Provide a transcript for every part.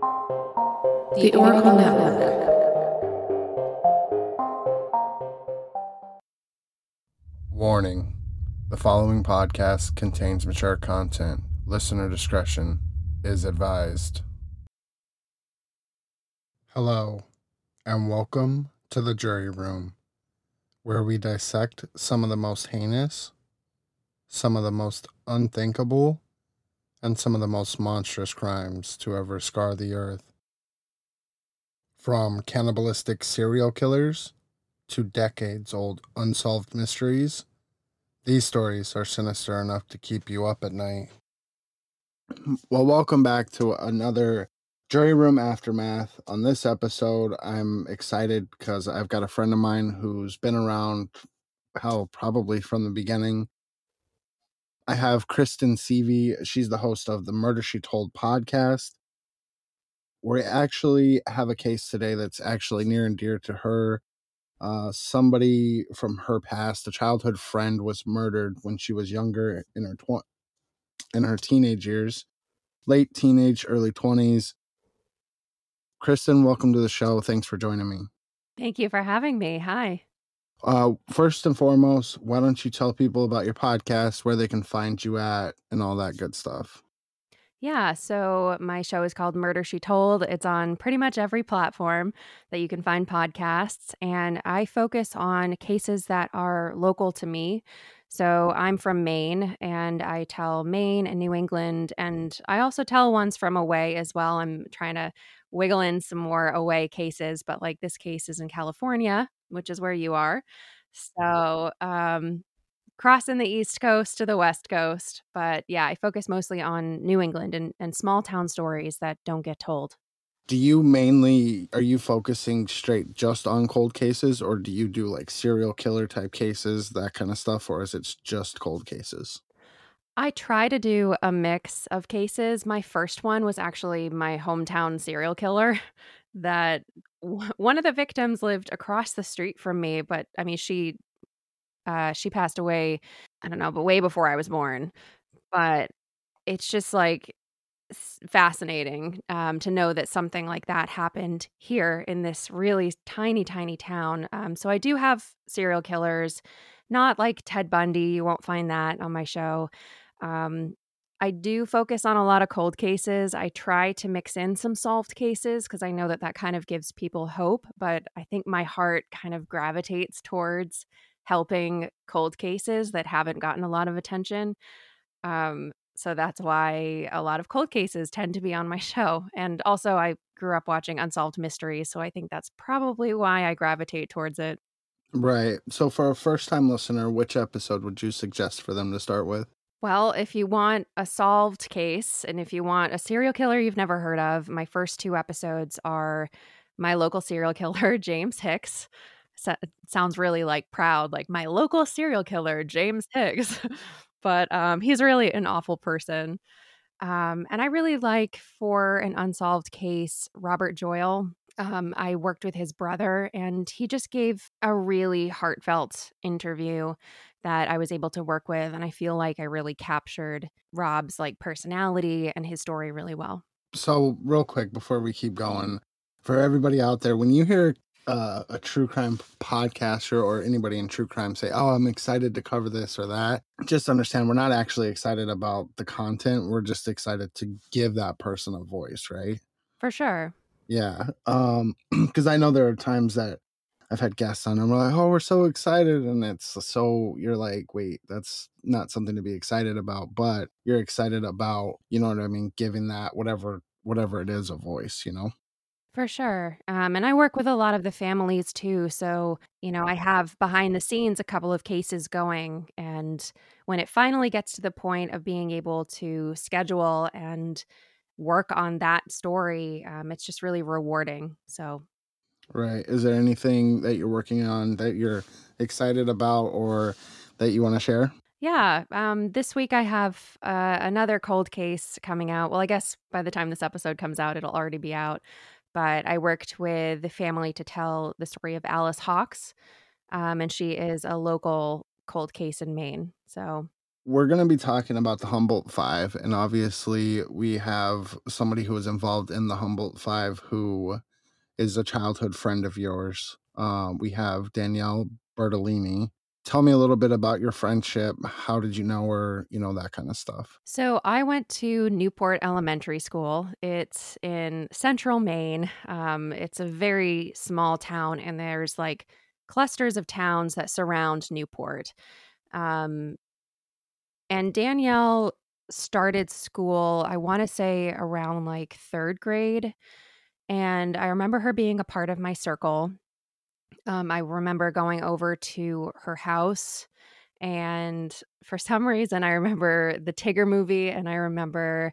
The Oracle Network. Warning The following podcast contains mature content. Listener discretion is advised. Hello, and welcome to the jury room, where we dissect some of the most heinous, some of the most unthinkable, and some of the most monstrous crimes to ever scar the earth. From cannibalistic serial killers to decades old unsolved mysteries, these stories are sinister enough to keep you up at night. Well, welcome back to another Jury Room Aftermath. On this episode, I'm excited because I've got a friend of mine who's been around, hell, probably from the beginning. I have Kristen Seavey. She's the host of the Murder She Told podcast. We actually have a case today that's actually near and dear to her. Uh, somebody from her past, a childhood friend, was murdered when she was younger in her tw- in her teenage years, late teenage, early twenties. Kristen, welcome to the show. Thanks for joining me. Thank you for having me. Hi. Uh, first and foremost, why don't you tell people about your podcast, where they can find you at, and all that good stuff? Yeah, so my show is called Murder She Told. It's on pretty much every platform that you can find podcasts. And I focus on cases that are local to me. So I'm from Maine and I tell Maine and New England. And I also tell ones from away as well. I'm trying to wiggle in some more away cases, but like this case is in California, which is where you are. So um, crossing the East Coast to the West Coast. But yeah, I focus mostly on New England and, and small town stories that don't get told. Do you mainly are you focusing straight just on cold cases or do you do like serial killer type cases, that kind of stuff, or is it just cold cases? I try to do a mix of cases. My first one was actually my hometown serial killer that w- one of the victims lived across the street from me, but I mean she uh, she passed away, I don't know, but way before I was born. But it's just like fascinating um, to know that something like that happened here in this really tiny, tiny town. Um, so I do have serial killers, not like Ted Bundy. You won't find that on my show. Um, I do focus on a lot of cold cases. I try to mix in some solved cases because I know that that kind of gives people hope. But I think my heart kind of gravitates towards helping cold cases that haven't gotten a lot of attention. Um, so that's why a lot of cold cases tend to be on my show. And also, I grew up watching Unsolved Mysteries. So I think that's probably why I gravitate towards it. Right. So, for a first time listener, which episode would you suggest for them to start with? Well, if you want a solved case and if you want a serial killer you've never heard of, my first two episodes are my local serial killer, James Hicks so, sounds really like proud, like my local serial killer, James Hicks. but um, he's really an awful person. Um, and I really like for an unsolved case, Robert Joyal. Um, I worked with his brother, and he just gave a really heartfelt interview that I was able to work with. And I feel like I really captured Rob's like personality and his story really well. So, real quick before we keep going, for everybody out there, when you hear uh, a true crime podcaster or anybody in true crime say, "Oh, I'm excited to cover this or that," just understand we're not actually excited about the content. We're just excited to give that person a voice, right? For sure. Yeah, um, because I know there are times that I've had guests on and we're like, "Oh, we're so excited," and it's so you're like, "Wait, that's not something to be excited about," but you're excited about, you know what I mean, giving that whatever whatever it is a voice, you know. For sure. Um, and I work with a lot of the families too. So, you know, I have behind the scenes a couple of cases going. And when it finally gets to the point of being able to schedule and work on that story, um, it's just really rewarding. So, right. Is there anything that you're working on that you're excited about or that you want to share? Yeah. Um, this week I have uh, another cold case coming out. Well, I guess by the time this episode comes out, it'll already be out but I worked with the family to tell the story of Alice Hawks. Um, and she is a local cold case in Maine. So, we're going to be talking about the Humboldt Five, and obviously, we have somebody who is involved in the Humboldt Five who is a childhood friend of yours. Uh, we have Danielle Bertolini. Tell me a little bit about your friendship. How did you know her? You know, that kind of stuff. So I went to Newport Elementary School. It's in central Maine. Um, it's a very small town, and there's like clusters of towns that surround Newport. Um, and Danielle started school, I want to say around like third grade. And I remember her being a part of my circle. Um, I remember going over to her house. And for some reason, I remember the Tigger movie and I remember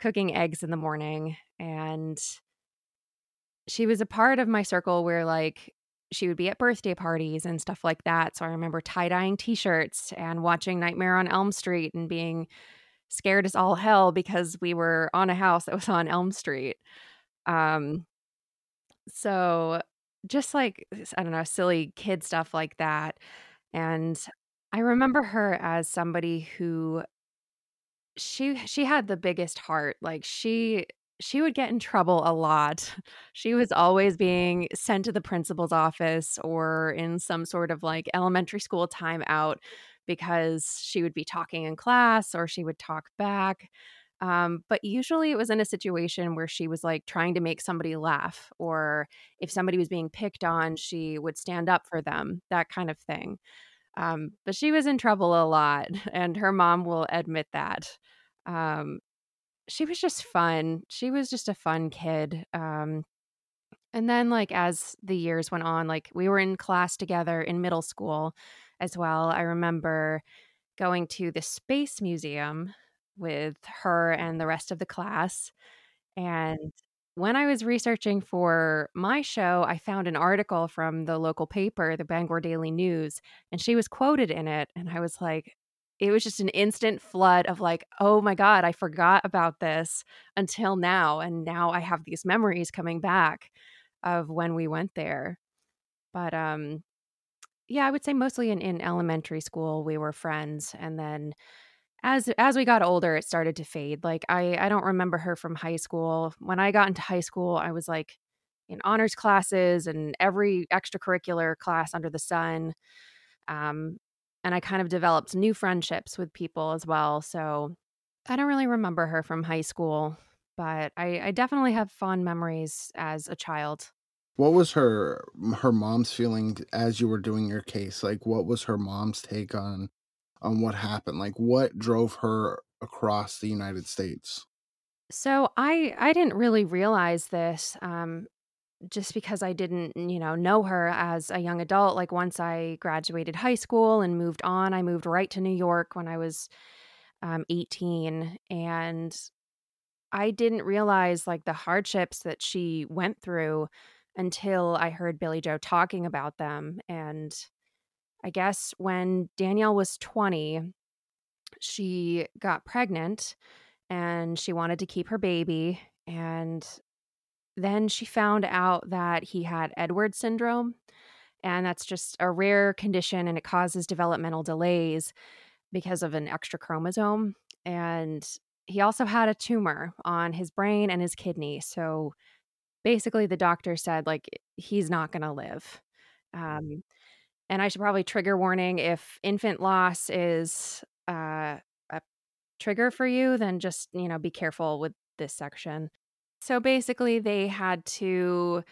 cooking eggs in the morning. And she was a part of my circle where, like, she would be at birthday parties and stuff like that. So I remember tie dyeing t shirts and watching Nightmare on Elm Street and being scared as all hell because we were on a house that was on Elm Street. Um, so just like, I don't know, silly kid stuff like that. And I remember her as somebody who she she had the biggest heart. Like she she would get in trouble a lot. She was always being sent to the principal's office or in some sort of like elementary school timeout because she would be talking in class or she would talk back. Um, but usually it was in a situation where she was like trying to make somebody laugh, or if somebody was being picked on, she would stand up for them, that kind of thing. Um, but she was in trouble a lot, and her mom will admit that. Um, she was just fun. She was just a fun kid. Um, and then, like, as the years went on, like, we were in class together in middle school as well. I remember going to the Space Museum with her and the rest of the class. And when I was researching for my show, I found an article from the local paper, the Bangor Daily News, and she was quoted in it. And I was like, it was just an instant flood of like, oh my God, I forgot about this until now. And now I have these memories coming back of when we went there. But um yeah, I would say mostly in, in elementary school we were friends. And then as as we got older, it started to fade. Like I I don't remember her from high school. When I got into high school, I was like in honors classes and every extracurricular class under the sun. Um, and I kind of developed new friendships with people as well. So I don't really remember her from high school, but I, I definitely have fond memories as a child. What was her her mom's feeling as you were doing your case? Like what was her mom's take on on what happened? Like what drove her across the United States? So I I didn't really realize this. Um, just because I didn't, you know, know her as a young adult. Like once I graduated high school and moved on, I moved right to New York when I was um, 18. And I didn't realize like the hardships that she went through until I heard Billie Joe talking about them. And I guess when Danielle was 20, she got pregnant and she wanted to keep her baby. And then she found out that he had Edwards syndrome, and that's just a rare condition and it causes developmental delays because of an extra chromosome. And he also had a tumor on his brain and his kidney. So basically, the doctor said, like, he's not going to live. Um, and I should probably trigger warning if infant loss is uh, a trigger for you, then just, you know, be careful with this section. So basically, they had to.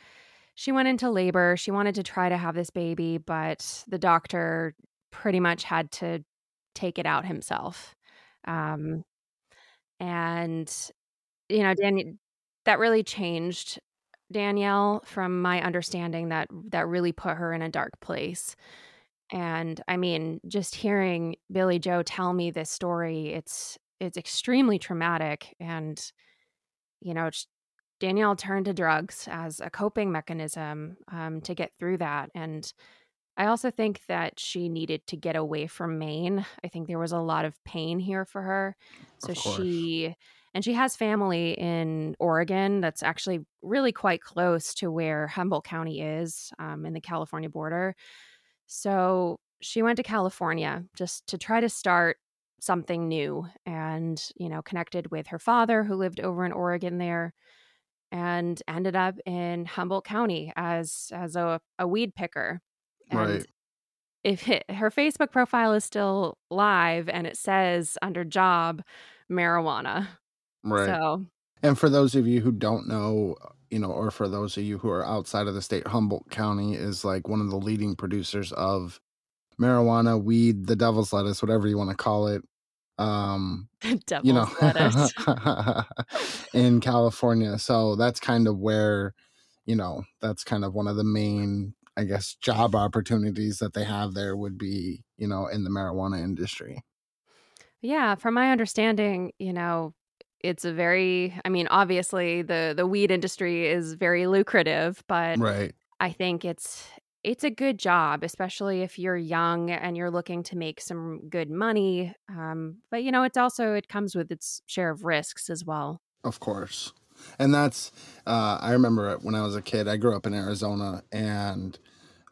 She went into labor. She wanted to try to have this baby, but the doctor pretty much had to take it out himself. Um, and, you know, Dan, that really changed Danielle from my understanding that that really put her in a dark place. And I mean, just hearing Billy Joe tell me this story, it's it's extremely traumatic and you know, Danielle turned to drugs as a coping mechanism um, to get through that. And I also think that she needed to get away from Maine. I think there was a lot of pain here for her. So she, and she has family in Oregon that's actually really quite close to where Humboldt County is um, in the California border. So she went to California just to try to start something new and, you know, connected with her father who lived over in Oregon there and ended up in Humboldt County as as a, a weed picker. And Right. if it, her Facebook profile is still live and it says under job marijuana. Right. So And for those of you who don't know, uh, you know, or for those of you who are outside of the state, Humboldt County is like one of the leading producers of marijuana, weed, the devil's lettuce, whatever you want to call it. Um, devil's you know, in California. So that's kind of where, you know, that's kind of one of the main, I guess, job opportunities that they have there would be, you know, in the marijuana industry. Yeah, from my understanding, you know, it's a very I mean, obviously the the weed industry is very lucrative, but Right. I think it's it's a good job, especially if you're young and you're looking to make some good money. Um, but you know, it's also it comes with its share of risks as well. Of course. And that's, uh, I remember when I was a kid. I grew up in Arizona and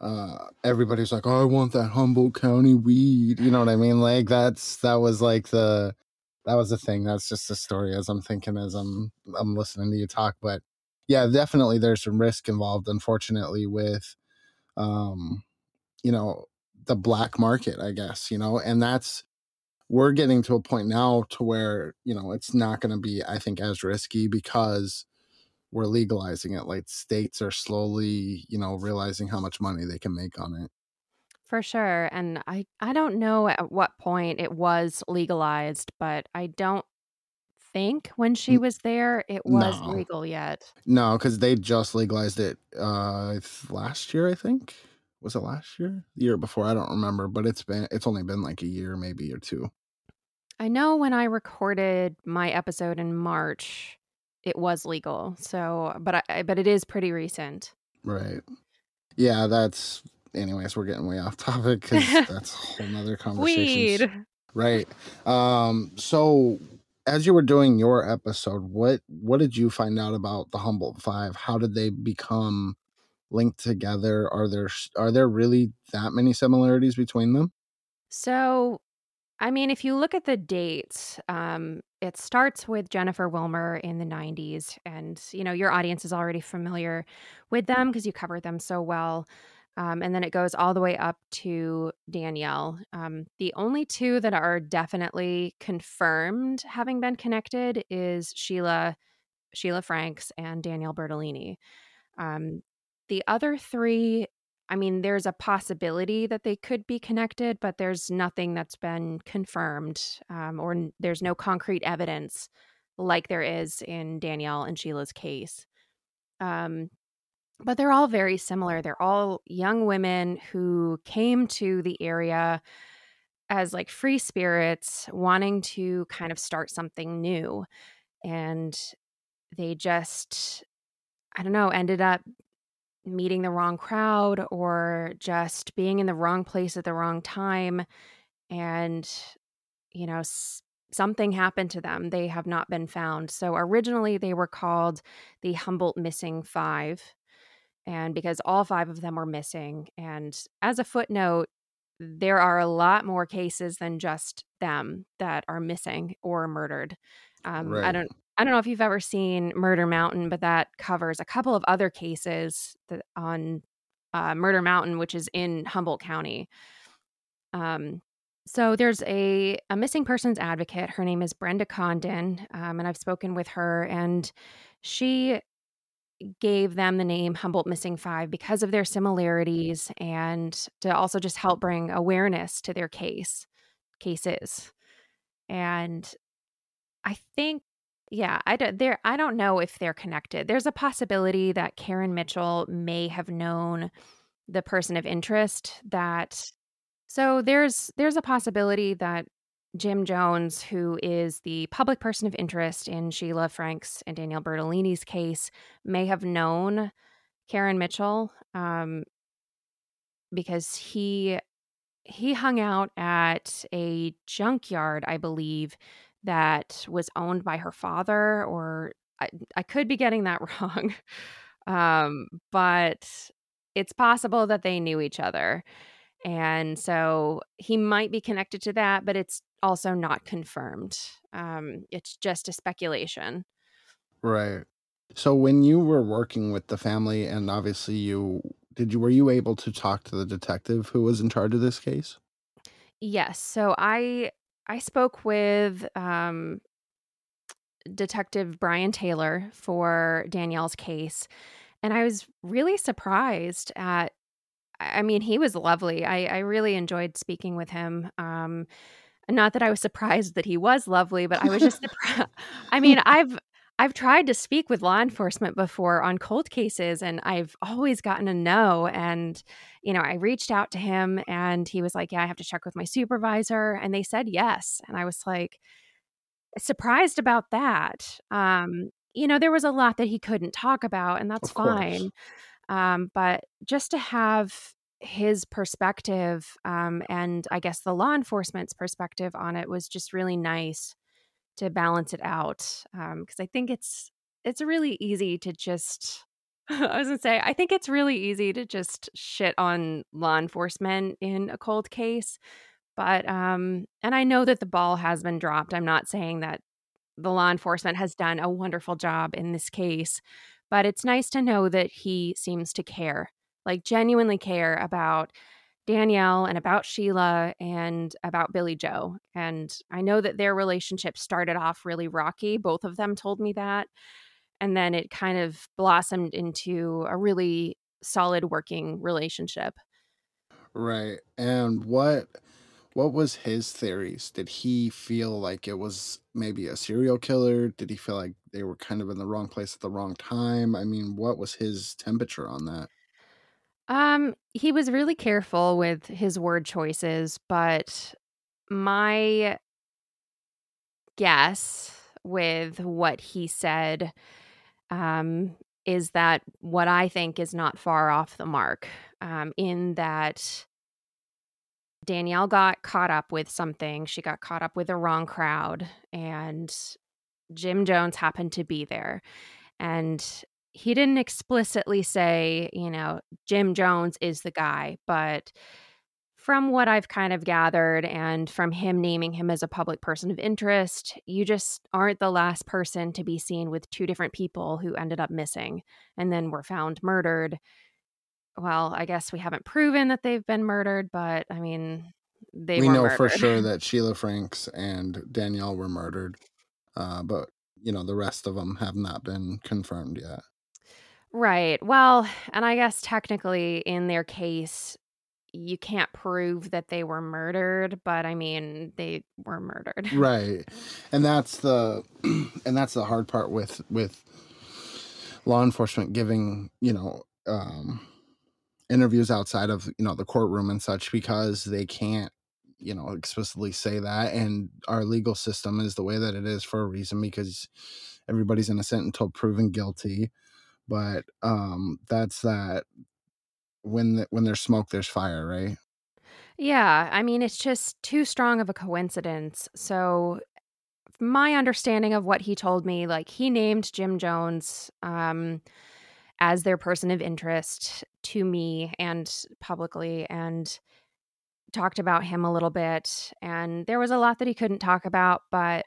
uh, everybody's like, oh, I want that Humboldt County weed. You know what I mean? Like, that's, that was like the, that was the thing. That's just the story as I'm thinking as I'm, I'm listening to you talk. But yeah, definitely there's some risk involved, unfortunately, with, um, you know, the black market, I guess, you know, and that's, we're getting to a point now to where you know it's not going to be i think as risky because we're legalizing it like states are slowly you know realizing how much money they can make on it For sure. And I I don't know at what point it was legalized, but I don't think when she was there it was no legal yet. no because they just legalized it uh last year i think was it last year the year before i don't remember but it's been it's only been like a year maybe or two I know when I recorded my episode in March, it was legal. So, but I but it is pretty recent. right yeah that's anyways we're getting way off topic because that's a whole nother conversations Weed. Right. Um, so as you were doing your episode, what what did you find out about the Humboldt Five? How did they become linked together? Are there are there really that many similarities between them? So, I mean, if you look at the dates, um, it starts with Jennifer Wilmer in the 90s. And, you know, your audience is already familiar with them because you covered them so well. Um, and then it goes all the way up to Danielle. Um, the only two that are definitely confirmed having been connected is Sheila, Sheila Franks, and Danielle Bertolini. Um, the other three, I mean, there's a possibility that they could be connected, but there's nothing that's been confirmed, um, or n- there's no concrete evidence like there is in Danielle and Sheila's case. Um, but they're all very similar. They're all young women who came to the area as like free spirits, wanting to kind of start something new. And they just, I don't know, ended up meeting the wrong crowd or just being in the wrong place at the wrong time and you know s- something happened to them they have not been found so originally they were called the humboldt missing five and because all five of them were missing and as a footnote there are a lot more cases than just them that are missing or murdered. Um, i don't i don't know if you've ever seen murder mountain but that covers a couple of other cases that on uh, murder mountain which is in humboldt county. Um, so there's a, a missing persons advocate. Her name is brenda condon um, and i've spoken with her and she gave them the name Humboldt Missing Five because of their similarities and to also just help bring awareness to their case cases. And I think, yeah, I don't, there. I don't know if they're connected. There's a possibility that Karen Mitchell may have known the person of interest that. So there's there's a possibility that Jim Jones, who is the public person of interest in Sheila Franks and Danielle Bertolini's case, may have known Karen Mitchell um, because he he hung out at a junkyard, I believe, that was owned by her father, or I, I could be getting that wrong. um, but it's possible that they knew each other. And so he might be connected to that, but it's also not confirmed. Um, it's just a speculation. Right. So when you were working with the family and obviously you did you were you able to talk to the detective who was in charge of this case? Yes. So I I spoke with um, Detective Brian Taylor for Danielle's case, and I was really surprised at. I mean, he was lovely. I, I really enjoyed speaking with him. Um, not that I was surprised that he was lovely, but I was just surprised. I mean, I've I've tried to speak with law enforcement before on cold cases and I've always gotten a no. And, you know, I reached out to him and he was like, Yeah, I have to check with my supervisor. And they said yes. And I was like, surprised about that. Um, you know, there was a lot that he couldn't talk about, and that's fine. Um, but just to have his perspective um, and I guess the law enforcement's perspective on it was just really nice to balance it out because I think it's it's really easy to just I was gonna say I think it's really easy to just shit on law enforcement in a cold case, but um, and I know that the ball has been dropped. I'm not saying that the law enforcement has done a wonderful job in this case, but it's nice to know that he seems to care, like genuinely care about Danielle and about Sheila and about Billy Joe. And I know that their relationship started off really rocky. Both of them told me that. And then it kind of blossomed into a really solid working relationship. Right. And what what was his theories? Did he feel like it was maybe a serial killer? Did he feel like they were kind of in the wrong place at the wrong time? I mean, what was his temperature on that? Um, he was really careful with his word choices, but my guess with what he said um, is that what I think is not far off the mark, um, in that Danielle got caught up with something. She got caught up with the wrong crowd, and Jim Jones happened to be there. And he didn't explicitly say, you know, Jim Jones is the guy, but from what I've kind of gathered and from him naming him as a public person of interest, you just aren't the last person to be seen with two different people who ended up missing and then were found murdered. Well, I guess we haven't proven that they've been murdered, but I mean, they We know for sure that Sheila Franks and Danielle were murdered. Uh, but you know, the rest of them have not been confirmed yet. Right. Well, and I guess technically in their case, you can't prove that they were murdered, but I mean, they were murdered. Right. And that's the and that's the hard part with with law enforcement giving, you know, um interviews outside of, you know, the courtroom and such because they can't you know explicitly say that and our legal system is the way that it is for a reason because everybody's innocent until proven guilty but um that's that when the, when there's smoke there's fire right Yeah, I mean, it's just too strong of a coincidence. So, my understanding of what he told me, like he named Jim Jones um as their person of interest to me and publicly and talked about him a little bit and there was a lot that he couldn't talk about, but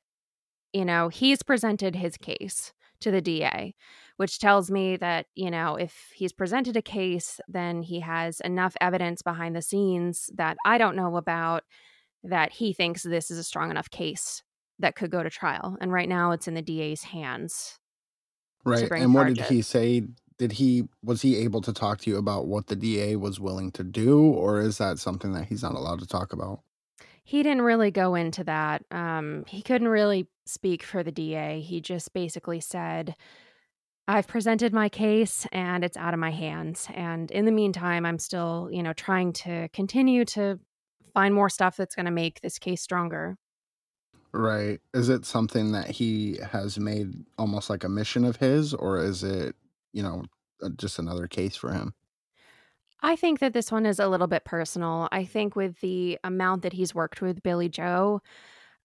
you know, he's presented his case to the DA, which tells me that, you know, if he's presented a case, then he has enough evidence behind the scenes that I don't know about that he thinks this is a strong enough case that could go to trial. And right now it's in the DA's hands right and what did he say did he was he able to talk to you about what the da was willing to do or is that something that he's not allowed to talk about He didn't really go into that. Um, he couldn't really speak for the DA. He just basically said, I've presented my case and it's out of my hands. And in the meantime, I'm still, you know, trying to continue to find more stuff that's going to make this case stronger. right is it something that he has made almost like a mission of his or is it you know uh, just another case for him I think that this one is a little bit personal. I think with the amount that he's worked with Billy Joe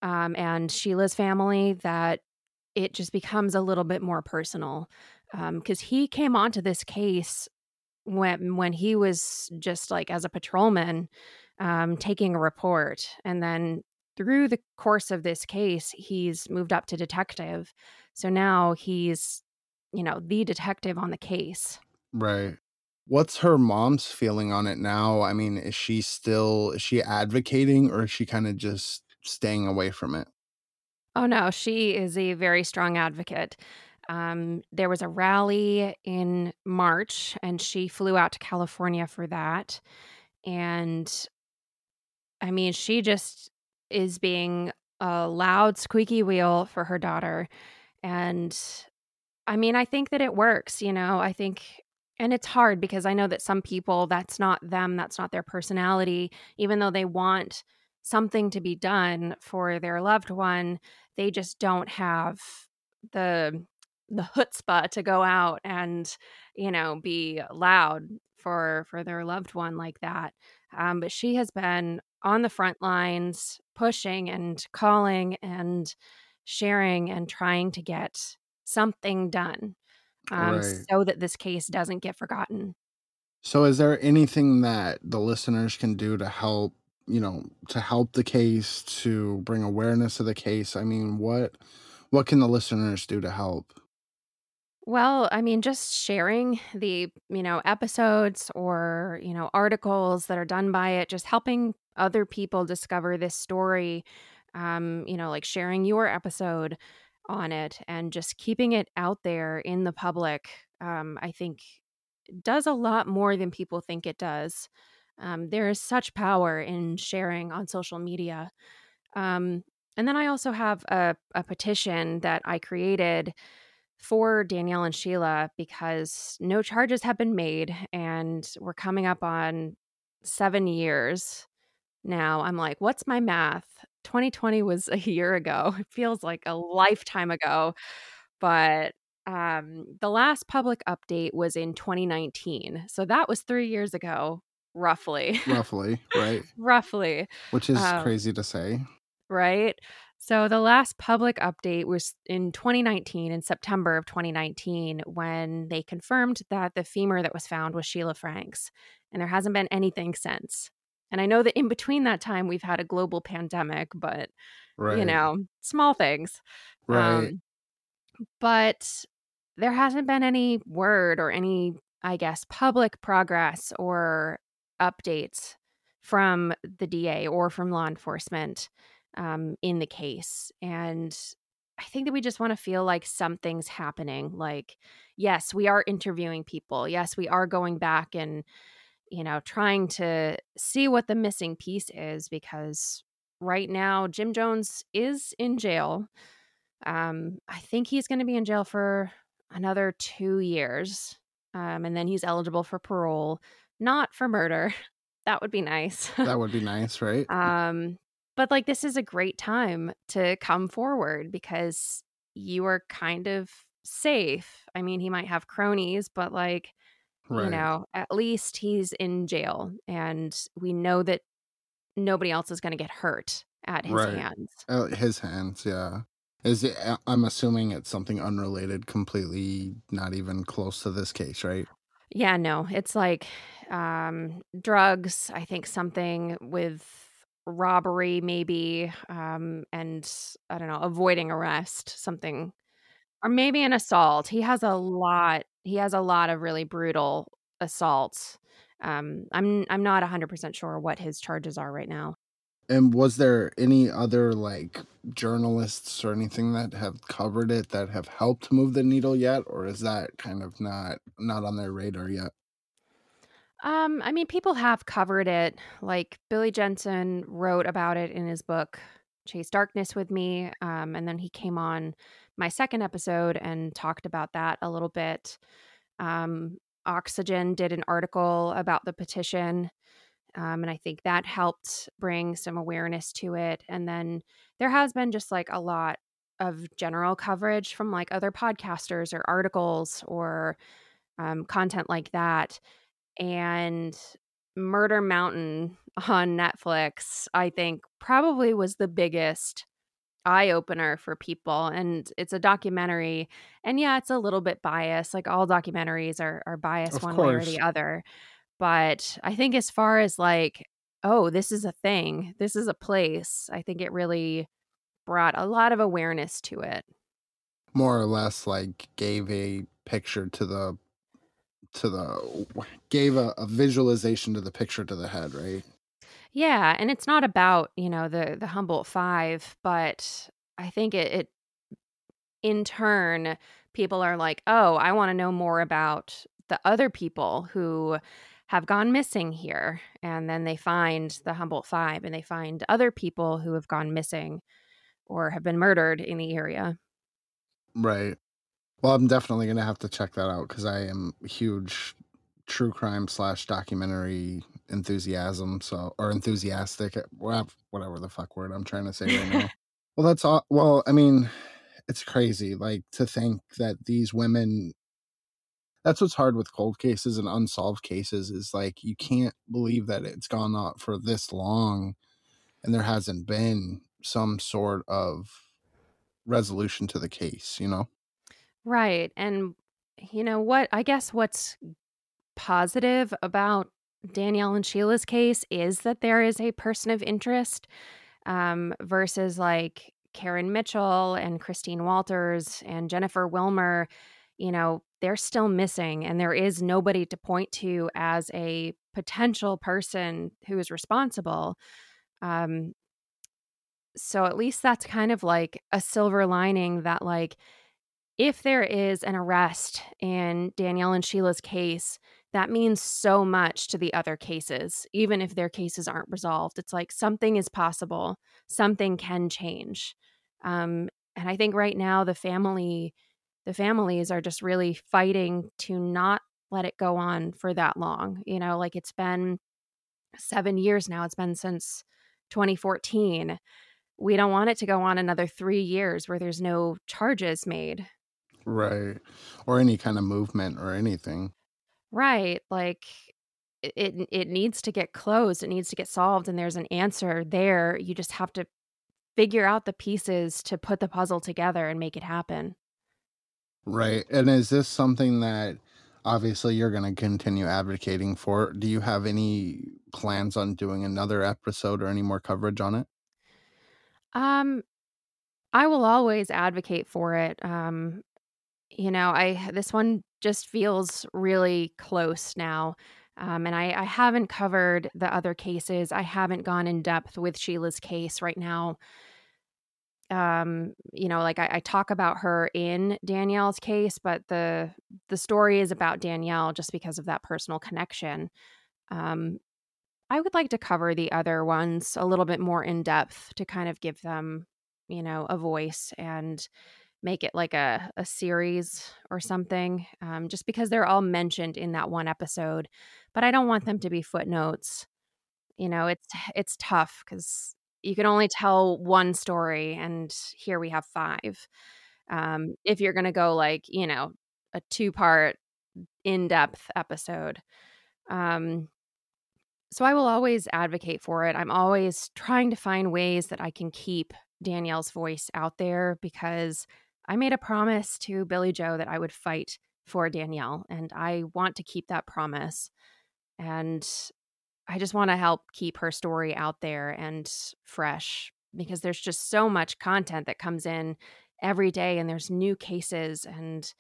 um, and Sheila's family, that it just becomes a little bit more personal because he came onto this case when when he was just like as a patrolman um, taking a report, and then through the course of this case, he's moved up to detective. So now he's, you know, the detective on the case. Right. What's her mom's feeling on it now? I mean, is she still is she advocating or is she kind of just staying away from it? Oh no, she is a very strong advocate. Um, there was a rally in March, and she flew out to California for that. And I mean, she just is being a loud, squeaky wheel for her daughter. And I mean, I think that it works, you know, I think, and it's hard because I know that some people, that's not them, that's not their personality, even though they want something to be done for their loved one, they just don't have the the chutzpah to go out and you know be loud for for their loved one like that um, but she has been on the front lines pushing and calling and sharing and trying to get something done um, Right. so that this case doesn't get forgotten So is there anything that the listeners can do to help, you know, to help the case, to bring awareness of the case? I mean, what what can the listeners do to help? Well, I mean, just sharing the, you know, episodes or, you know, articles that are done by it, just helping other people discover this story, um, you know, like sharing your episode on it and just keeping it out there in the public, um, I think does a lot more than people think it does. Um, there is such power in sharing on social media. Um, and then I also have a, a petition that I created for Danielle and Sheila because no charges have been made and we're coming up on seven years now. I'm like, what's my math? 2020 was a year ago. It feels like a lifetime ago. But um, the last public update was in 2019. So that was three years ago, roughly. Roughly, right? roughly. Which is Um, crazy to say. right? So the last public update was in 2019, in September of 2019, when they confirmed that the femur that was found was Sheila Frank's. And there hasn't been anything since. And I know that in between that time, we've had a global pandemic, but, you know, small things. Right. Um, but there hasn't been any word or any, I guess, public progress or updates from the DA or from law enforcement um, in the case. And I think that we just want to feel like something's happening. Like, yes, we are interviewing people. Yes, we are going back and, you know, trying to see what the missing piece is because right now, Jim Jones is in jail. Um, I think he's going to be in jail for another two years. Um, and then he's eligible for parole, not for murder. That would be nice. That would be nice, right? um, but like, this is a great time to come forward because you are kind of safe. I mean, he might have cronies, but like, you know, at least he's in jail and we know that nobody else is going to get hurt at his Right. hands. Uh, his hands, yeah. Is it I'm assuming it's something unrelated, completely not even close to this case, right? Yeah, no, it's like um, drugs. I think something with robbery, maybe, um, and I don't know, avoiding arrest, something, or maybe an assault. He has a lot. He has a lot of really brutal assaults. Um, I'm I'm not 100% sure what his charges are right now. And was there any other like journalists or anything that have covered it that have helped move the needle yet, or is that kind of not not on their radar yet? Um, I mean, people have covered it. Like Billy Jensen wrote about it in his book Chase Darkness with me, um, and then he came on my second episode and talked about that a little bit. Um, Oxygen did an article about the petition, um, and I think that helped bring some awareness to it. And then there has been just like a lot of general coverage from like other podcasters or articles or um, content like that and Murder Mountain on Netflix, I think probably was the biggest eye opener for people. And it's a documentary. And yeah, it's a little bit biased. Like all documentaries are, are biased Of one way or the other. But I think as far as like oh, this is a thing. This is a place. I think it really brought a lot of awareness to it. More or less like gave a picture to the to the gave a, a visualization to the picture to the head, right? Yeah, and it's not about, you know, the the Humboldt 5, but I think it, it in turn people are like, "Oh, I want to know more about the other people who have gone missing here." And then they find the Humboldt 5 and they find other people who have gone missing or have been murdered in the area. Right. Well, I'm definitely gonna have to check that out because I am huge true crime slash documentary enthusiasm, so or enthusiastic, eh, whatever the fuck word I'm trying to say right now. well, that's all. Well, I mean, it's crazy, like to think that these women. That's what's hard with cold cases and unsolved cases is like you can't believe that it's gone on for this long, and there hasn't been some sort of resolution to the case. You know. Right. And you know what? I guess what's positive about Danielle and Sheila's case is that there is a person of interest um, versus like Karen Mitchell and Christine Walters and Jennifer Wilmer. You know, they're still missing, and there is nobody to point to as a potential person who is responsible. Um, so at least that's kind of like a silver lining that, like, if there is an arrest in Danielle and Sheila's case, that means so much to the other cases, even if their cases aren't resolved. It's like something is possible, something can change. Um, and I think right now the family, the families are just really fighting to not let it go on for that long. You know, like it's been seven years now. It's been since 2014. We don't want it to go on another three years where there's no charges made. Right. Or any kind of movement or anything. Right. Like it it needs to get closed. It needs to get solved and there's an answer there. You just have to figure out the pieces to put the puzzle together and make it happen. Right. And is this something that obviously you're going to continue advocating for? Do you have any plans on doing another episode or any more coverage on it? Um I will always advocate for it. Um you know, I this one just feels really close now. Um, and I, I haven't covered the other cases. I haven't gone in depth with Sheila's case right now. Um, you know, like I, I talk about her in Danielle's case, but the the story is about Danielle just because of that personal connection. Um, I would like to cover the other ones a little bit more in depth to kind of give them, you know, a voice and make it like a, a series or something, um, just because they're all mentioned in that one episode. But I don't want them to be footnotes. You know, it's it's tough because you can only tell one story, and here we have five. Um, if you're going to go like you know a two part in depth episode. Um, so I will always advocate for it. I'm always trying to find ways that I can keep Danielle's voice out there because I made a promise to Billie Joe that I would fight for Danielle, and I want to keep that promise. And I just want to help keep her story out there and fresh because there's just so much content that comes in every day, and there's new cases, and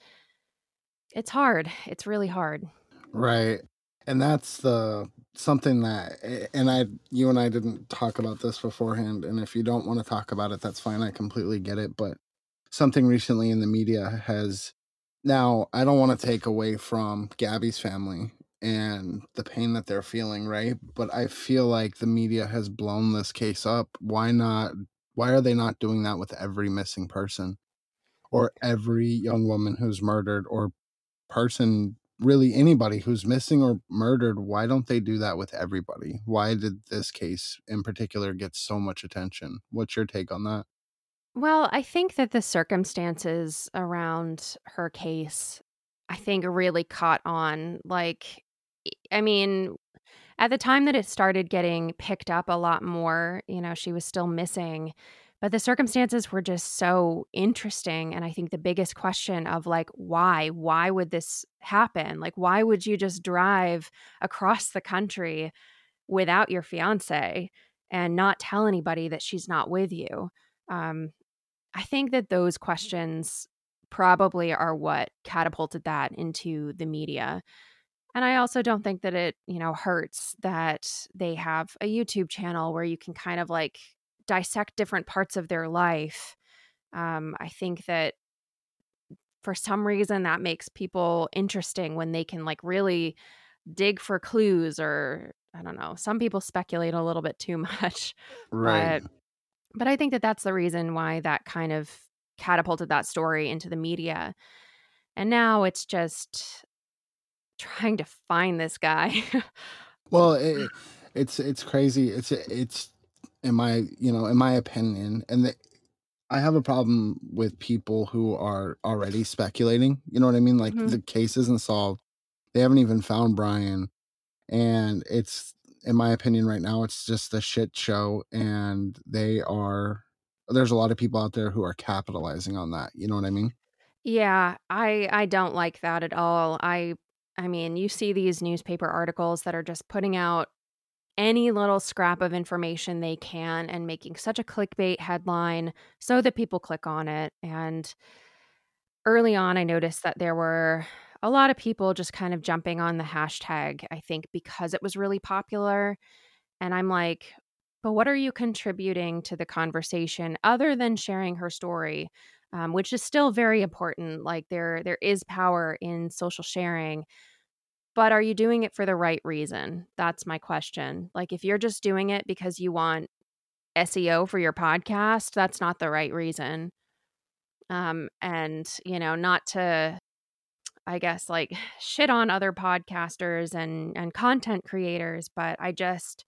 it's hard. It's really hard. Right. And that's the something that eh, and I you and I didn't talk about this beforehand and if you don't want to talk about it that's fine I completely get it but something recently in the media has now I don't want to take away from Gabby's family and the pain that they're feeling, right? But I feel like the media has blown this case up. Why not why are they not doing that with every missing person or every young woman who's murdered or person really anybody who's missing or murdered why don't they do that with everybody why did this case in particular get so much attention what's your take on that well, I think that the circumstances around her case, I think, really caught on. Like, I mean, at the time that it started getting picked up a lot more, you know, she was still missing, but the circumstances were just so interesting. And I think the biggest question of like, why? Why would this happen? Like, why would you just drive across the country without your fiance and not tell anybody that she's not with you? Um, I think that those questions probably are what catapulted that into the media. And I also don't think that it, you know, hurts that they have a YouTube channel where you can kind of like dissect different parts of their life. Um, I think that for some reason that makes people interesting when they can like really dig for clues or I don't know. Some people speculate a little bit too much. Right. But but I think that that's the reason why that kind of catapulted that story into the media. And now it's just trying to find this guy. Well, it, it's it's crazy. It's it's in my you know in my opinion, and the, I have a problem with people who are already speculating. You know what I mean? Like Mhm. the case isn't solved. They haven't even found Brian, and it's in my opinion right now it's just a shit show, and they are. There's a lot of people out there who are capitalizing on that. You know what I mean? Yeah, I I don't like that at all. I I mean, you see these newspaper articles that are just putting out any little scrap of information they can and making such a clickbait headline so that people click on it. And early on, I noticed that there were a lot of people just kind of jumping on the hashtag, I think, because it was really popular. And I'm like, but what are you contributing to the conversation other than sharing her story? Um, which is still very important. Like there, there is power in social sharing, but are you doing it for the right reason? That's my question. Like if you're just doing it because you want SEO for your podcast, that's not the right reason. Um, and you know, not to I guess like shit on other podcasters and and content creators, but I just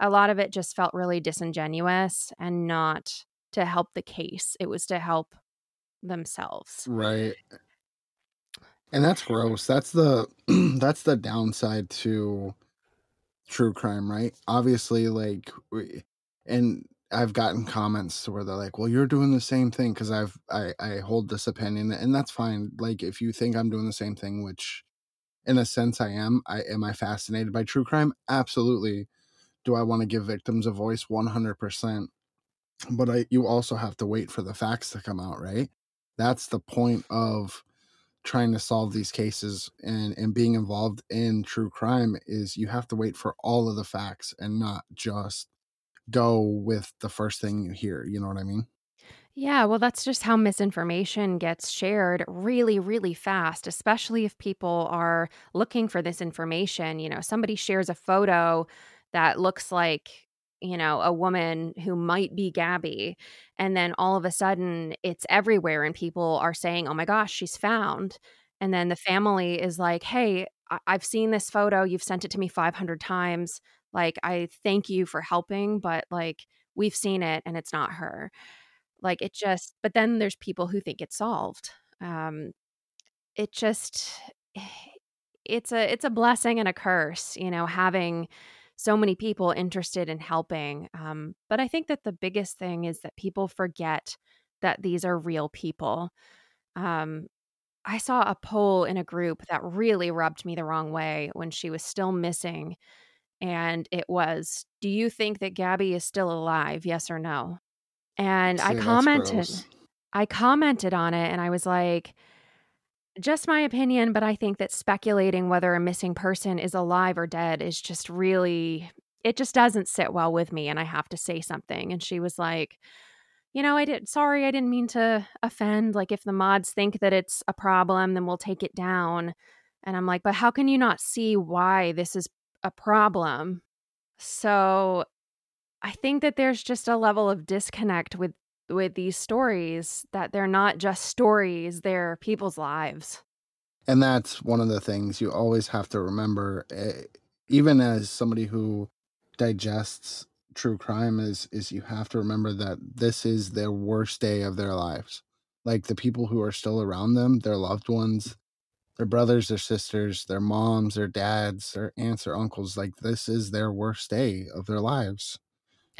a lot of it just felt really disingenuous and not to help the case. It was to help themselves. Right. And that's gross. That's the that's the downside to true crime, right? Obviously, like, and I've gotten comments where they're like, "Well, you're doing the same thing," because I've I I hold this opinion, and that's fine. Like, if you think I'm doing the same thing, which in a sense I am, I am I fascinated by true crime? Absolutely. Do I want to give victims a voice? One hundred percent. But I, you also have to wait for the facts to come out, right? That's the point of trying to solve these cases and and being involved in true crime is you have to wait for all of the facts and not just go with the first thing you hear you know what i mean Yeah, well, that's just how misinformation gets shared really, really fast, especially if people are looking for this information. You know, somebody shares a photo that looks like, you know, a woman who might be Gabby. And then all of a sudden it's everywhere and people are saying, oh my gosh, she's found. And then the family is like, hey, I- I've seen this photo. You've sent it to me 500 times. Like, I thank you for helping, but like, we've seen it and it's not her like it just but then there's people who think it's solved. Um, it just it's a it's a blessing and a curse, you know, having so many people interested in helping. Um, but I think that the biggest thing is that people forget that these are real people. Um, I saw a poll in a group that really rubbed me the wrong way when she was still missing. And it was, Do you think that Gabby is still alive? Yes or no? And I see that's commented I commented on it and I was like, just my opinion, but I think that speculating whether a missing person is alive or dead is just really, it just doesn't sit well with me. And I have to say something. And she was like, you know, I did, sorry, I didn't mean to offend. Like, if the mods think that it's a problem, then we'll take it down. And I'm like, but how can you not see why this is a problem? So I think that there's just a level of disconnect with with these stories that they're not just stories, they're people's lives. and that's one of the things you always have to remember eh, even as somebody who digests true crime is is you have to remember that this is their worst day of their lives like the people who are still around them their loved ones their brothers their sisters their moms their dads their aunts or uncles like this is their worst day of their lives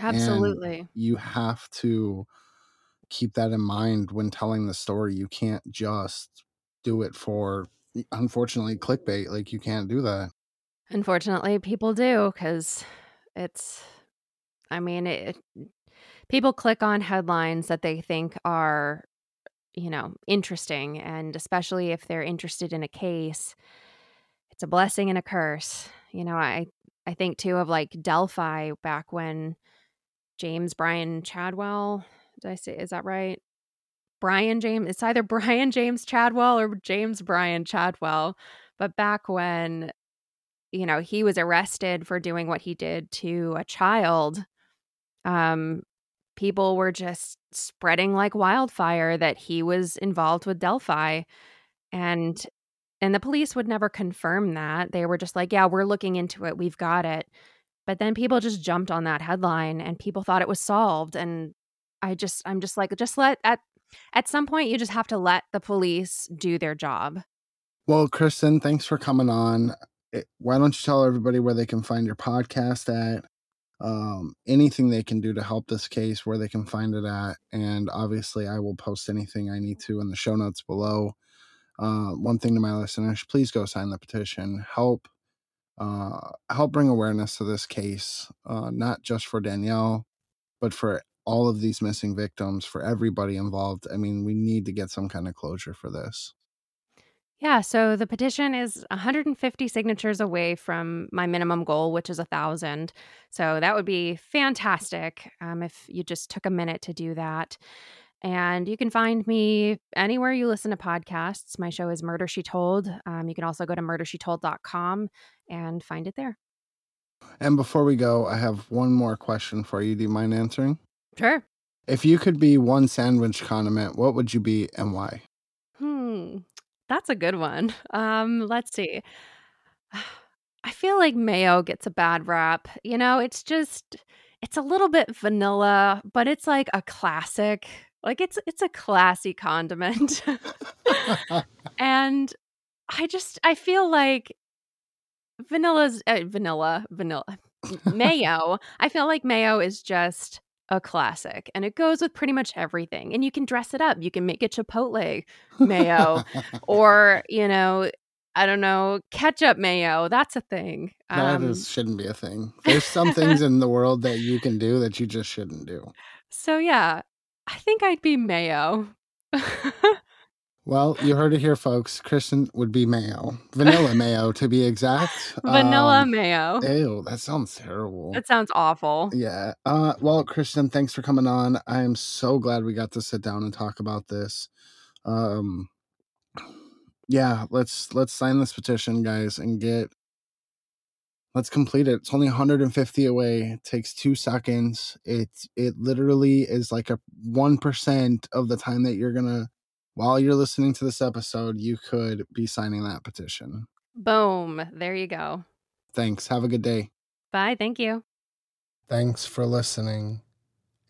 and Absolutely. you have to keep that in mind when telling the story you can't just do it for unfortunately clickbait like you can't do that Unfortunately, people do because It's, I mean, it, people click on headlines that they think are, you know, interesting. And especially if they're interested in a case, it's a blessing and a curse. You know, I, I think too of like Delphi back when James Brian Chadwell, did I say, is that right? Brian James, it's either Brian James Chadwell or James Brian Chadwell. But back when, you know, he was arrested for doing what he did to a child, um, people were just spreading like wildfire that he was involved with Delphi. And and the police would never confirm that. They were just like, yeah, we're looking into it. We've got it. But then people just jumped on that headline and people thought it was solved. And I just, I'm just like, just let, at, at some point, you just have to let the police do their job. Well, Kristen, thanks for coming on. Eh, why don't you tell everybody where they can find your podcast at? Um, anything they can do to help this case, where they can find it at. And obviously, I will post anything I need to in the show notes below. Uh, one thing to my listeners, please go sign the petition. Help uh, help bring awareness to this case, uh, not just for Danielle, but for all of these missing victims, for everybody involved. I mean, we need to get some kind of closure for this. Yeah, so the petition is 150 signatures away from my minimum goal, which is a thousand. So that would be fantastic um, if you just took a minute to do that. And you can find me anywhere you listen to podcasts. My show is Murder She Told. Um, you can also go to murdershetold.com and find it there. And before we go, I have one more question for you. Do you mind answering? Sure. If you could be one sandwich condiment, what would you be and why? Hmm. That's a good one. Um, let's see. I feel like mayo gets a bad rap. You know, it's just it's a little bit vanilla, but it's like a classic. Like it's it's a classy condiment. and I just I feel like vanilla's uh, vanilla vanilla mayo. I feel like mayo is just a classic and it goes with pretty much everything. And you can dress it up. You can make it chipotle mayo or, you know, I don't know, ketchup mayo. That's a thing. That um, is, shouldn't be a thing. There's some things in the world that you can do that you just shouldn't do. So yeah, I think I'd be mayo. well, you heard it here, folks. Kristen would be mayo, vanilla mayo to be exact. Vanilla um, mayo. Ew, that sounds terrible. That sounds awful. Yeah. Uh, well, Kristen, thanks for coming on. I am so glad we got to sit down and talk about this. Um, yeah, let's let's sign this petition, guys, and get let's complete it. It's only 150 away. It takes two seconds. It it literally is like a one percent of the time that you're gonna while you're listening to this episode, you could be signing that petition. Boom. There you go. Thanks. Have a good day. Bye. Thank you. Thanks for listening.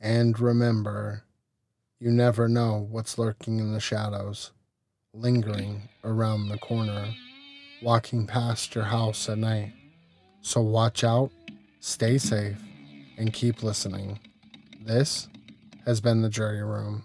And remember, you never know what's lurking in the shadows, lingering around the corner, walking past your house at night. So watch out, stay safe, and keep listening. This has been the jury room.